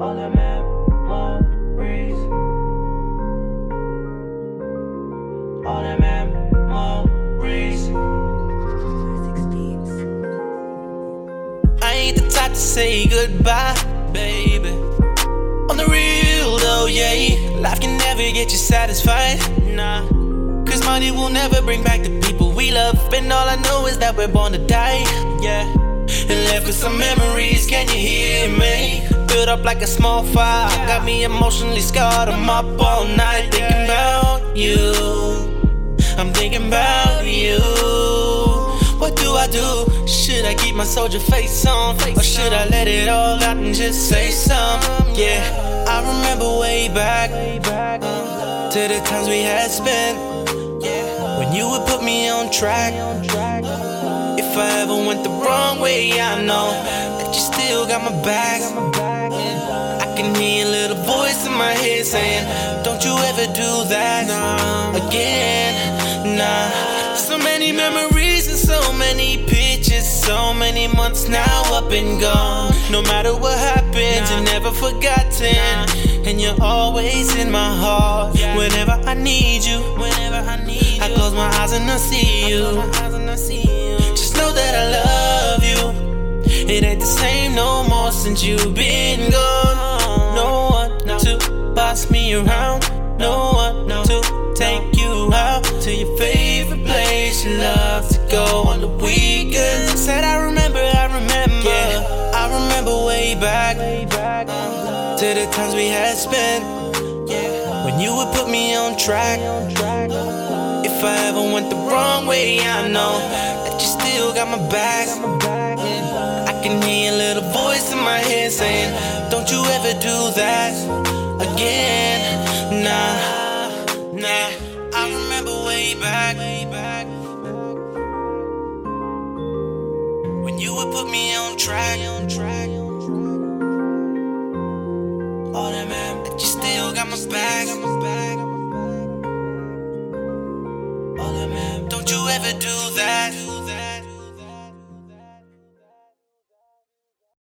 all the memories. All the memories. I ain't the type to say goodbye, baby. On the real though, yeah. Life can never get you satisfied, nah. Cause money will never bring back the people we love. And all I know is that we're born to die, yeah. And left with some memories, can you hear me? Up like a small fire, got me emotionally scarred. I'm up all night thinking about you. I'm thinking about you. What do I do? Should I keep my soldier face on? Or should I let it all out and just say something? Yeah, I remember way back to the times we had spent. When you would put me on track. If I ever went the wrong way, I know that you still got my back. Saying, Don't you ever do that again. Nah, so many memories and so many pictures, so many months now up and gone. No matter what happens, you're never forgotten, and you're always in my heart. Whenever I need you, whenever I need you, I close my eyes and I see you. Just know that I love you. It ain't the same no more since you've been gone. No one to around. No one to take you out to your favorite place you love to go on the weekends. Said I remember, I remember. Yeah, I remember way back to the times we had spent. Yeah, When you would put me on track. If I ever went the wrong way, I know that you still got my back. I can hear a little voice in my head saying, Don't you ever do that again. Nah, nah. I remember way back, way back when you would put me on track. On track. All that man, but you still got my back. All that man, don't you ever do that.